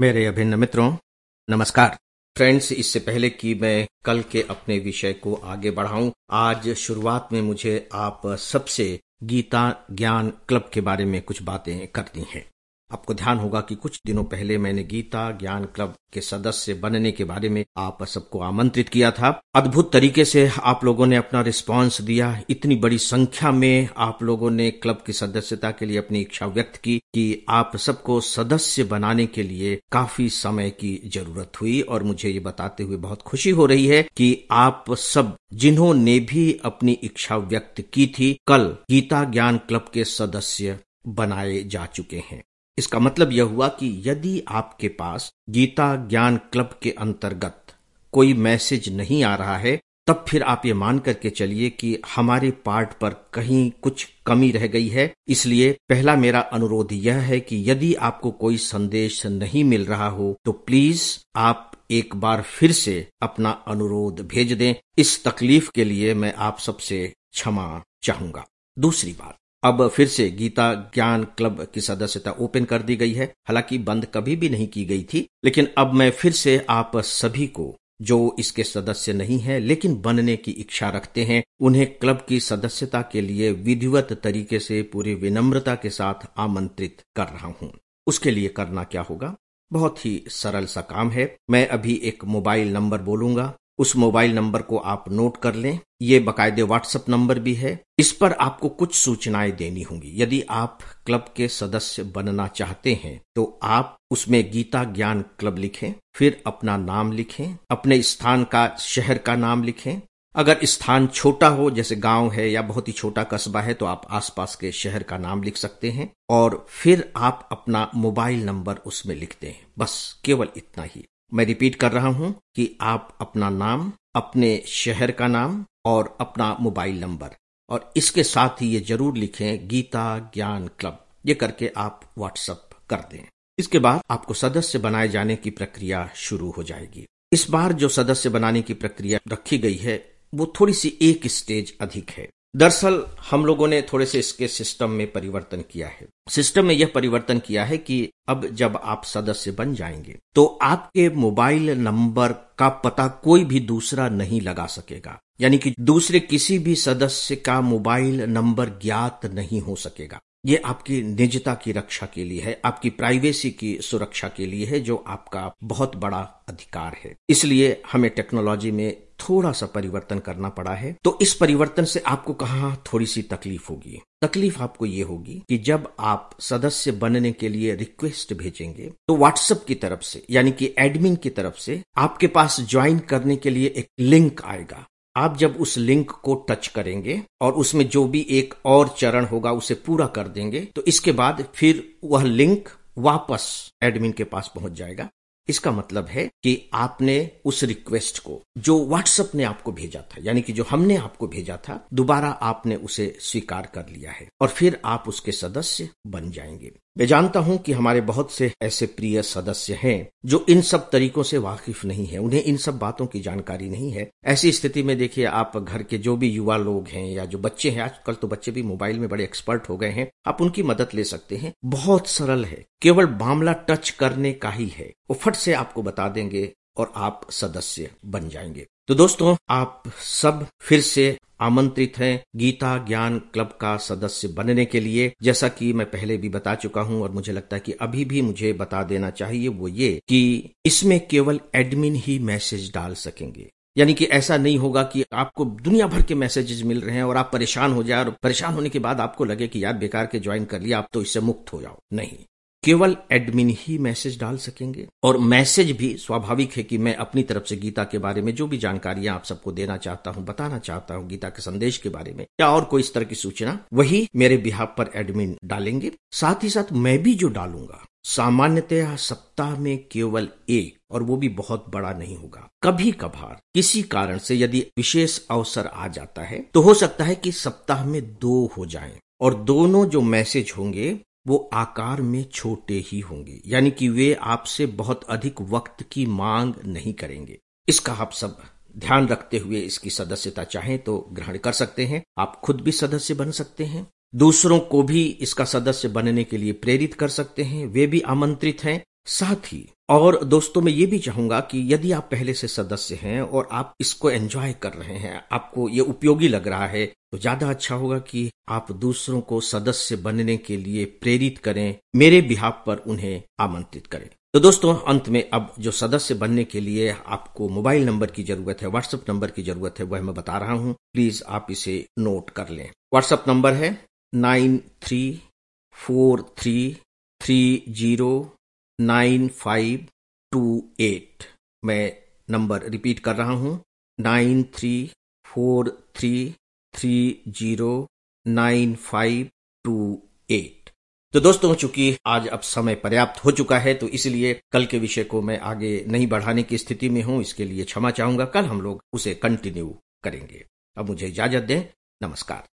मेरे अभिन्न मित्रों, नमस्कार। फ्रेंड्स, इससे पहले कि मैं कल के अपने विषय को आगे बढ़ाऊं, आज शुरुआत में मुझे आप सबसे गीता ज्ञान क्लब के बारे में कुछ बातें करनी हैं। आपको ध्यान होगा कि कुछ दिनों पहले मैंने गीता ज्ञान क्लब के सदस्य बनने के बारे में आप सबको आमंत्रित किया था। अद्भुत तरीके से आप लोगों ने अपना रिस्पांस दिया। इतनी बड़ी संख्या में आप लोगों ने क्लब की सदस्यता के लिए अपनी इच्छा व्यक्त की कि आप सबको सदस्य बनाने के लिए काफ़ी समय की ज़रूरत हुई और मुझे ये बताते हुए बहुत खुशी हो रही है कि आप सब जिन्होंने भी अपनी इच्छा व्यक्त की थी, कल गीता ज्ञान क्लब के सदस्य बनाए जा चुके हैं। इसका मतलब यह हुआ कि यदि आपके पास गीता ज्ञान क्लब के अंतर्गत कोई मैसेज नहीं आ रहा है, तब फिर आप ये मान करके चलिए कि हमारे पार्ट पर कहीं कुछ कमी रह गई है। इसलिए पहला मेरा अनुरोध यह है कि यदि आपको कोई संदेश नहीं मिल रहा हो तो प्लीज़ आप एक बार फिर से अपना अनुरोध भेज दें। इस तकलीफ़ के लिए मैं आप सबसे क्षमा चाहूँगा। दूसरी बात अब फिर से गीता ज्ञान क्लब की सदस्यता ओपन कर दी गई है। हालाँकि बंद कभी भी नहीं की गई थी, लेकिन अब मैं फिर से आप सभी को, जो इसके सदस्य नहीं है, लेकिन बनने की इच्छा रखते हैं, उन्हें क्लब की सदस्यता के लिए विधिवत तरीके से पूरी विनम्रता के साथ आमंत्रित कर रहा हूँ। उसके लिए करना क्या होगा? बहुत ही सरल सा काम है। मैं अभी एक मोबाइल नंबर बोलूँगा। उस मोबाइल नंबर को आप नोट कर लें। ये बकायदे व्हाट्सएप नंबर भी है। इस पर आपको कुछ सूचनाएँ देनी होंगी। यदि आप क्लब के सदस्य बनना चाहते हैं तो आप उसमें गीता ज्ञान क्लब लिखें, फिर अपना नाम लिखें, अपने स्थान का, शहर का नाम लिखें। अगर स्थान छोटा हो, जैसे गाँव है या बहुत ही छोटा कस्बा है तो आप आसपास के शहर का नाम लिख सकते हैं। और फिर आप अपना मोबाइल नंबर उसमें लिखते हैं। बस केवल इतना ही। मैं रिपीट कर रहा हूँ कि आप अपना नाम, अपने शहर का नाम और अपना मोबाइल नंबर और इसके साथ ही ये ज़रूर लिखें गीता ज्ञान क्लब। ये करके आप व्हाट्सएप कर दें। इसके बाद आपको सदस्य बनाए जाने की प्रक्रिया शुरू हो जाएगी। इस बार जो सदस्य बनाने की प्रक्रिया रखी गई है, वो थोड़ी सी एक स्टेज अधिक है। दरअसल, हम लोगों ने थोड़े से इसके सिस्टम में परिवर्तन किया है। सिस्टम में यह परिवर्तन किया है कि अब जब आप सदस्य बन जाएँगे तो आपके मोबाइल नंबर का पता कोई भी दूसरा नहीं लगा सकेगा। यानी कि दूसरे किसी भी सदस्य का मोबाइल नंबर ज्ञात नहीं हो सकेगा। ये आपकी निजता की रक्षा के लिए है, आपकी प्राइवेसी की सुरक्षा के लिए है, जो आपका बहुत बड़ा अधिकार है। इसलिए हमें टेक्नोलॉजी में थोड़ा सा परिवर्तन करना पड़ा है तो इस परिवर्तन से आपको कहा थोड़ी सी तकलीफ़ होगी। तकलीफ़ आपको ये होगी कि जब आप सदस्य बनने के लिए रिक्वेस्ट भेजेंगे तो व्हाट्सएप की तरफ़ से, यानी कि एडमिन की तरफ़ से, आपके पास ज्वाइन करने के लिए एक लिंक आएगा। आप जब उस लिंक को टच करेंगे और उसमें जो भी एक और चरण होगा, उसे पूरा कर देंगे तो इसके बाद फिर वह लिंक वापस एडमिन के पास पहुँच जाएगा। इसका मतलब है कि आपने उस रिक्वेस्ट को, जो व्हाट्सएप ने आपको भेजा था, यानी कि जो हमने आपको भेजा था, दोबारा आपने उसे स्वीकार कर लिया है और फिर आप उसके सदस्य बन जाएँगे। मैं जानता हूँ कि हमारे बहुत से ऐसे प्रिय सदस्य हैं, जो इन सब तरीकों से वाकिफ नहीं है। उन्हें इन सब बातों की जानकारी नहीं है। ऐसी स्थिति में देखिए, आप घर के जो भी युवा लोग हैं या जो बच्चे हैं, आजकल तो बच्चे भी मोबाइल में बड़े एक्सपर्ट हो गए हैं, आप उनकी मदद ले सकते हैं। बहुत सरल है। केवल मामला टच करने का ही है। वो फट से आपको बता देंगे और आप सदस्य बन जाएँगे। तो दोस्तों, आप सब फिर से आमंत्रित हैं गीता ज्ञान क्लब का सदस्य बनने के लिए। जैसा कि मैं पहले भी बता चुका हूँ और मुझे लगता है कि अभी भी मुझे बता देना चाहिए वो ये कि इसमें केवल एडमिन ही मैसेज डाल सकेंगे। यानी कि ऐसा नहीं होगा कि आपको दुनिया भर के मैसेजेस मिल रहे हैं और आप परेशान हो जाए और परेशान होने के बाद आपको लगे कि यार बेकार के ज्वाइन कर लिया, आप तो इससे मुक्त हो जाओ। नहीं। केवल एडमिन ही मैसेज डाल सकेंगे। और मैसेज भी स्वाभाविक है कि मैं अपनी तरफ़ से गीता के बारे में जो भी जानकारियाँ आप सबको देना चाहता हूँ, बताना चाहता हूँ गीता के संदेश के बारे में, या और कोई इस तरह की सूचना, वही मेरे बिहार पर एडमिन डालेंगे। साथ ही साथ मैं भी जो डालूँगा सामान्यतः सप्ताह में केवल एक, और वो भी बहुत बड़ा नहीं होगा। कभी कभार किसी कारण से यदि विशेष अवसर आ जाता है तो हो सकता है कि सप्ताह में दो हो जाएँ, और दोनों जो मैसेज होंगे वो आकार में छोटे ही होंगे, यानी कि वे आपसे बहुत अधिक वक्त की मांग नहीं करेंगे। इसका आप सब ध्यान रखते हुए इसकी सदस्यता चाहें तो ग्रहण कर सकते हैं। आप खुद भी सदस्य बन सकते हैं। दूसरों को भी इसका सदस्य बनने के लिए प्रेरित कर सकते हैं। वे भी आमंत्रित हैं। साथ ही, और दोस्तों, मैं ये भी चाहूँगा कि यदि आप पहले से सदस्य हैं और आप इसको एंजॉय कर रहे हैं, आपको ये उपयोगी लग रहा है तो ज़्यादा अच्छा होगा कि आप दूसरों को सदस्य बनने के लिए प्रेरित करें, मेरे बिहार पर उन्हें आमंत्रित करें। तो दोस्तों, अंत में अब जो सदस्य बनने के लिए आपको मोबाइल नंबर की ज़रूरत है व्हाट्सएप नंबर की ज़रूरत है, वह मैं बता रहा हूँ, प्लीज़ आप इसे नोट कर लें। व्हाट्सएप नंबर है nine three four three three zero nine five two eight. मैं नंबर रिपीट कर रहा हूँ। Nine three four three three zero nine five two eight. तो दोस्तों, चूँकि आज अब समय पर्याप्त हो चुका है तो इसलिए कल के विषय को मैं आगे नहीं बढ़ाने की स्थिति में हूँ। इसके लिए क्षमा चाहूँगा। कल हम लोग उसे कंटिन्यू करेंगे। अब मुझे इजाज़त दें। नमस्कार।